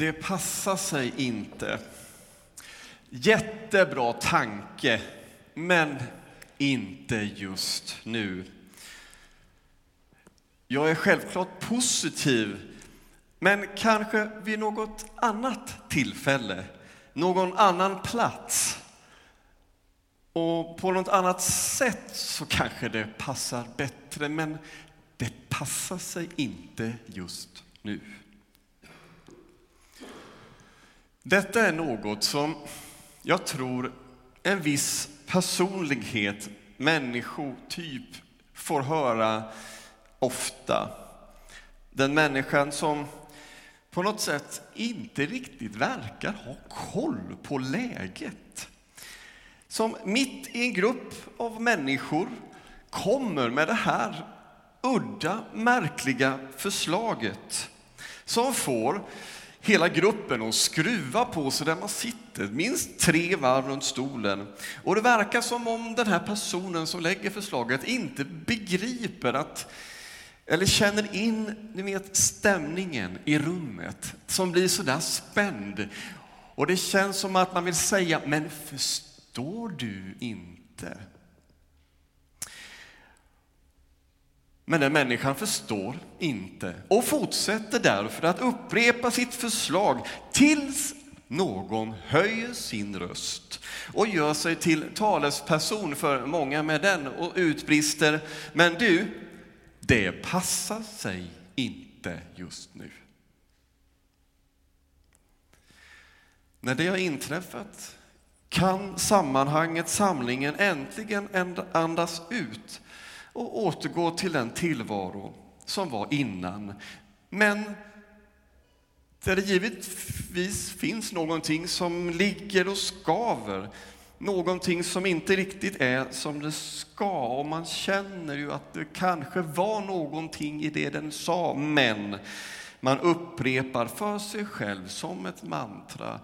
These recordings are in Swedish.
Det passar sig inte. Jättebra tanke, men inte just nu. Jag är självklart positiv, men kanske vid något annat tillfälle, någon annan plats. Och på något annat sätt så kanske det passar bättre, men det passar sig inte just nu. Detta är något som jag tror en viss personlighet, människotyp, får höra ofta. Den människan som på något sätt inte riktigt verkar ha koll på läget. Som mitt i en grupp av människor kommer med det här udda, märkliga förslaget som får hela gruppen och skruva på sig där man sitter, minst tre varv runt stolen. Och det verkar som om den här personen som lägger förslaget inte begriper att eller känner in ni vet, stämningen i rummet som blir sådär spänd. Och det känns som att man vill säga, men förstår du inte? Men den människan förstår inte och fortsätter därför att upprepa sitt förslag tills någon höjer sin röst och gör sig till talesperson för många med den och utbrister, men du, det passar sig inte just nu. När det har inträffat kan sammanhanget, samlingen äntligen andas ut och återgå till den tillvaro som var innan. Men där det givetvis finns någonting som ligger och skaver, någonting som inte riktigt är som det ska. Och man känner ju att det kanske var någonting i det den sa, men man upprepar för sig själv som ett mantra.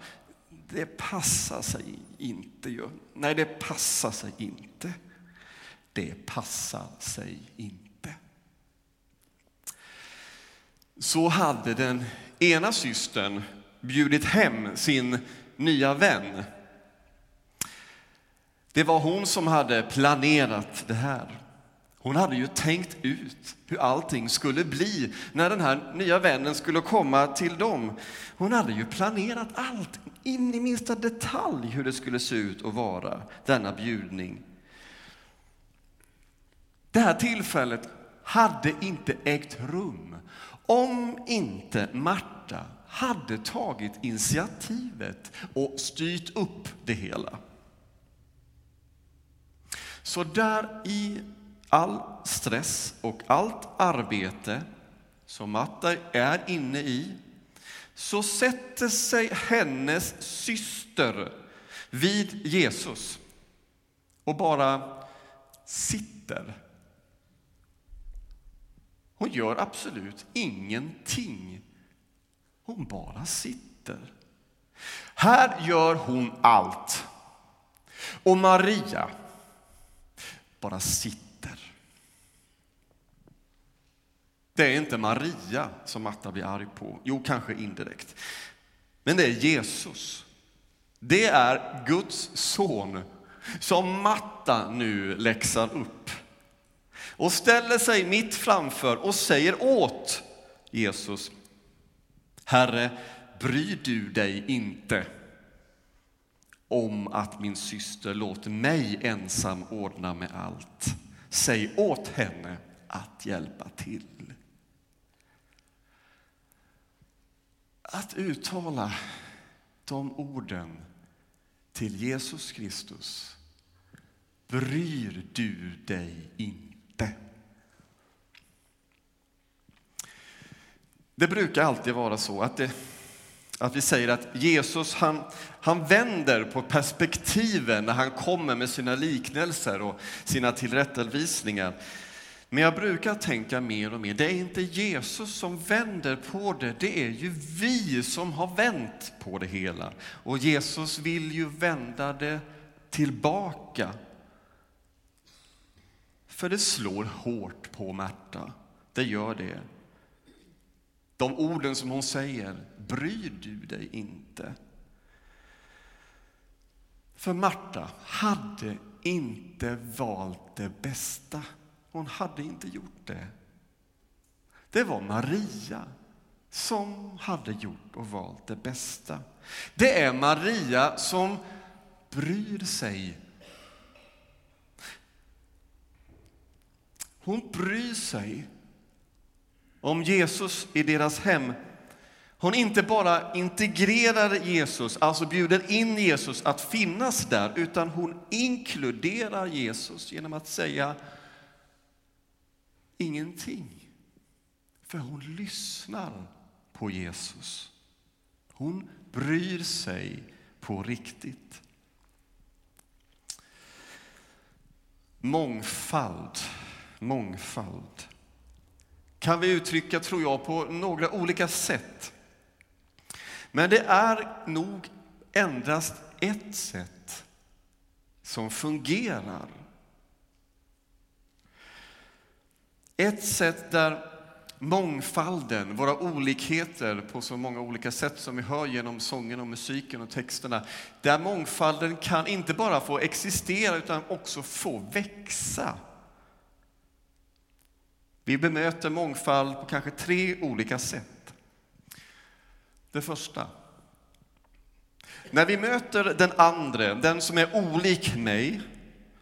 Det passar sig inte ju. Nej, det passar sig inte det passar sig inte. Så hade den ena systern bjudit hem sin nya vän. Det var hon som hade planerat det här. Hon hade ju tänkt ut hur allting skulle bli när den här nya vännen skulle komma till dem. Hon hade ju planerat allt, in i minsta detalj, hur det skulle se ut och vara, denna bjudning. Det här tillfället hade inte ägt rum om inte Marta hade tagit initiativet och styrt upp det hela. Så där i all stress och allt arbete som Marta är inne i så sätter sig hennes syster vid Jesus och bara sitter hon gör absolut ingenting. Hon bara sitter. Här gör hon allt. Och Maria bara sitter. Det är inte Maria som Marta blir arg på. Jo, kanske indirekt. Men det är Jesus. Det är Guds son som Marta nu läxar upp och ställer sig mitt framför och säger åt Jesus, Herre, bryr du dig inte om att min syster låter mig ensam ordna med allt? Säg åt henne att hjälpa till. Att uttala de orden till Jesus Kristus. Bryr du dig inte? Inte. Det brukar alltid vara så att, det, att vi säger att Jesus han, han vänder på perspektiven när han kommer med sina liknelser och sina tillrättavisningar. Men jag brukar tänka mer och mer, det är inte Jesus som vänder på det, det är ju vi som har vänt på det hela. Och Jesus vill ju vända det tillbaka för det slår hårt på Märta. Det gör det. De orden som hon säger, bryr du dig inte? För Marta hade inte valt det bästa. Hon hade inte gjort det. Det var Maria som hade gjort och valt det bästa. Det är Maria som bryr sig. Hon bryr sig om Jesus i deras hem. Hon inte bara integrerar Jesus, alltså bjuder in Jesus att finnas där, utan hon inkluderar Jesus genom att säga ingenting. För hon lyssnar på Jesus. Hon bryr sig på riktigt. Mångfald, mångfald kan vi uttrycka, tror jag, på några olika sätt. Men det är nog endast ett sätt som fungerar. Ett sätt där mångfalden, våra olikheter på så många olika sätt som vi hör genom sången och musiken och texterna, där mångfalden kan inte bara få existera utan också få växa. Vi bemöter mångfald på kanske tre olika sätt. Det första. När vi möter den andra, den som är olik mig,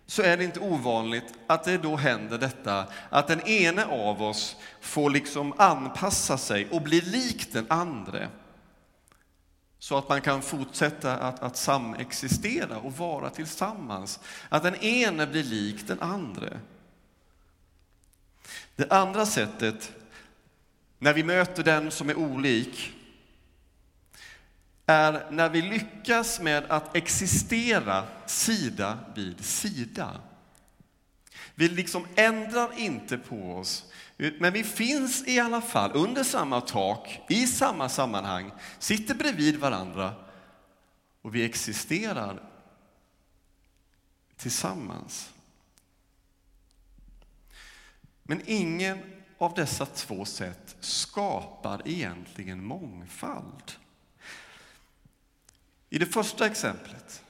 så är det inte ovanligt att det då händer detta att den ene av oss får liksom anpassa sig och bli lik den andra. Så att man kan fortsätta att, att samexistera och vara tillsammans. Att den ene blir lik den andra. Det andra sättet, när vi möter den som är olik, är när vi lyckas med att existera sida vid sida. Vi liksom ändrar inte på oss, men vi finns i alla fall under samma tak, i samma sammanhang, sitter bredvid varandra och vi existerar tillsammans. Men ingen av dessa två sätt skapar egentligen mångfald. I det första exemplet,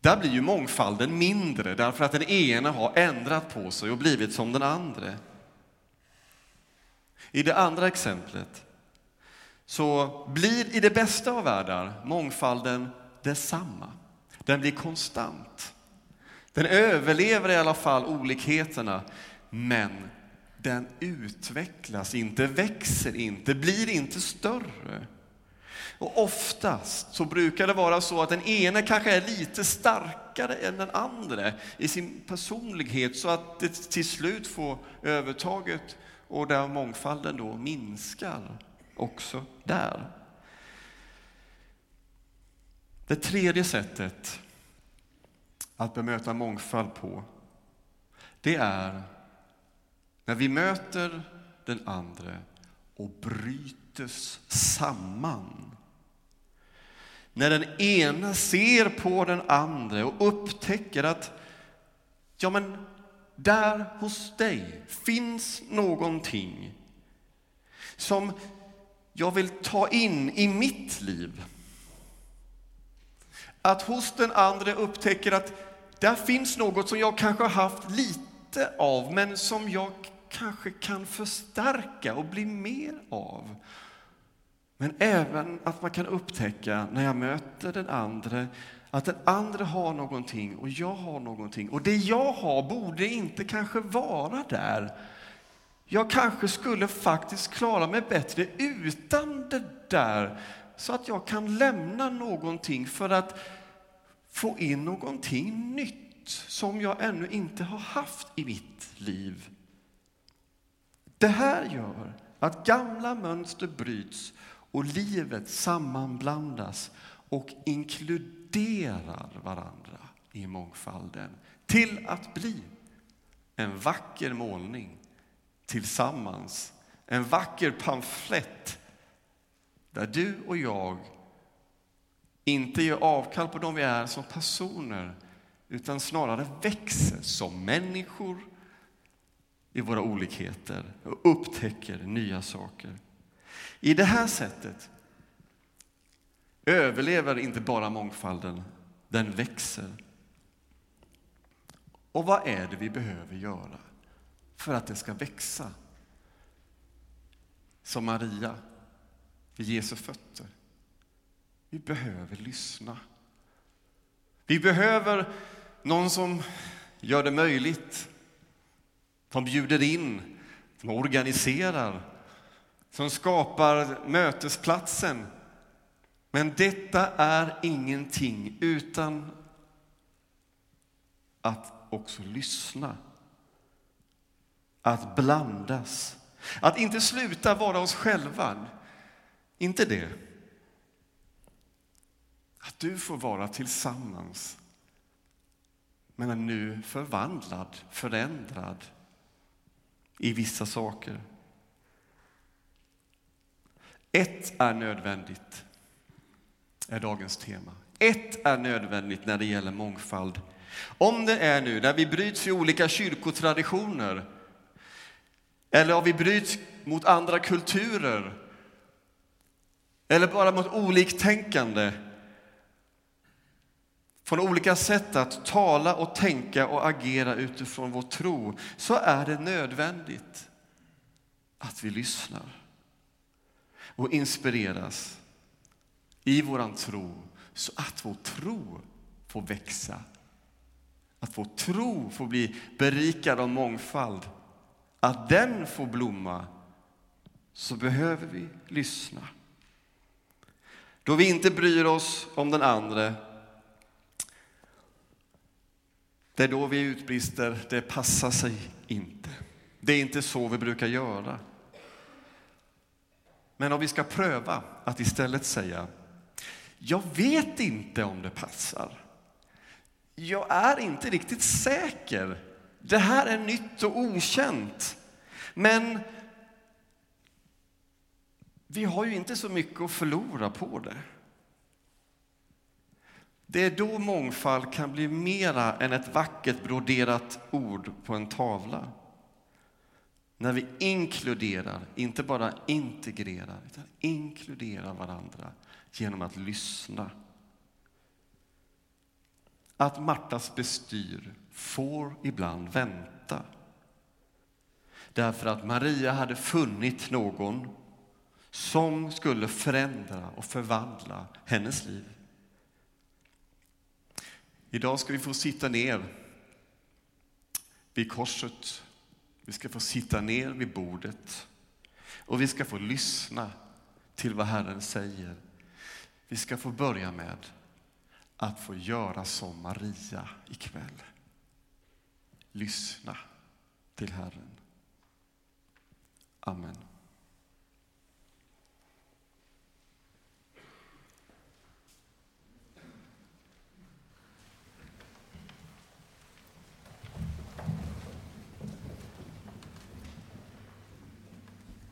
där blir ju mångfalden mindre därför att den ena har ändrat på sig och blivit som den andra. I det andra exemplet så blir i det bästa av världar mångfalden detsamma. Den blir konstant. Den överlever i alla fall olikheterna, men den utvecklas inte, växer inte, blir inte större. Och oftast så brukar det vara så att den ene kanske är lite starkare än den andra i sin personlighet så att det till slut får övertaget och där mångfalden då minskar också där. Det tredje sättet att bemöta mångfald på, det är när vi möter den andra och brytes samman när den ena ser på den andra och upptäcker att ja, men där hos dig finns någonting som jag vill ta in i mitt liv. Att hos den andra upptäcker att där finns något som jag kanske har haft lite av, men som jag kanske kan förstärka och bli mer av. Men även att man kan upptäcka när jag möter den andra att den andra har någonting och jag har någonting. Och det jag har borde inte kanske vara där. Jag kanske skulle faktiskt klara mig bättre utan det där så att jag kan lämna någonting för att få in någonting nytt som jag ännu inte har haft i mitt liv. Det här gör att gamla mönster bryts och livet sammanblandas och inkluderar varandra i mångfalden till att bli en vacker målning tillsammans. En vacker pamflett där du och jag inte gör avkall på dem vi är som personer utan snarare växer som människor i våra olikheter och upptäcker nya saker. I det här sättet överlever inte bara mångfalden, den växer. Och vad är det vi behöver göra för att det ska växa? Som Maria vid Jesu fötter. Vi behöver lyssna. Vi behöver någon som gör det möjligt, som bjuder in, som organiserar, som skapar mötesplatsen. Men detta är ingenting utan att också lyssna. Att blandas. Att inte sluta vara oss själva. Inte det. Att du får vara tillsammans. Men är nu förvandlad, förändrad i vissa saker. Ett är nödvändigt, är dagens tema. Ett är nödvändigt när det gäller mångfald. Om det är nu, när vi bryts i olika kyrkotraditioner, eller om vi bryts mot andra kulturer, eller bara mot oliktänkande, från olika sätt att tala och tänka och agera utifrån vår tro, så är det nödvändigt att vi lyssnar och inspireras i våran tro så att vår tro får växa. Att vår tro får bli berikad av mångfald. Att den får blomma så behöver vi lyssna. Då vi inte bryr oss om den andra det är då vi utbrister, det passar sig inte. Det är inte så vi brukar göra. Men om vi ska pröva att istället säga, jag vet inte om det passar. Jag är inte riktigt säker. Det här är nytt och okänt. Men vi har ju inte så mycket att förlora på det. Det är då mångfald kan bli mera än ett vackert broderat ord på en tavla. När vi inkluderar, inte bara integrerar, utan inkluderar varandra genom att lyssna. Att Martas bestyr får ibland vänta. Därför att Maria hade funnit någon som skulle förändra och förvandla hennes liv. Idag ska vi få sitta ner vid korset. Vi ska få sitta ner vid bordet och vi ska få lyssna till vad Herren säger. Vi ska få börja med att få göra som Maria ikväll. Lyssna till Herren. Amen.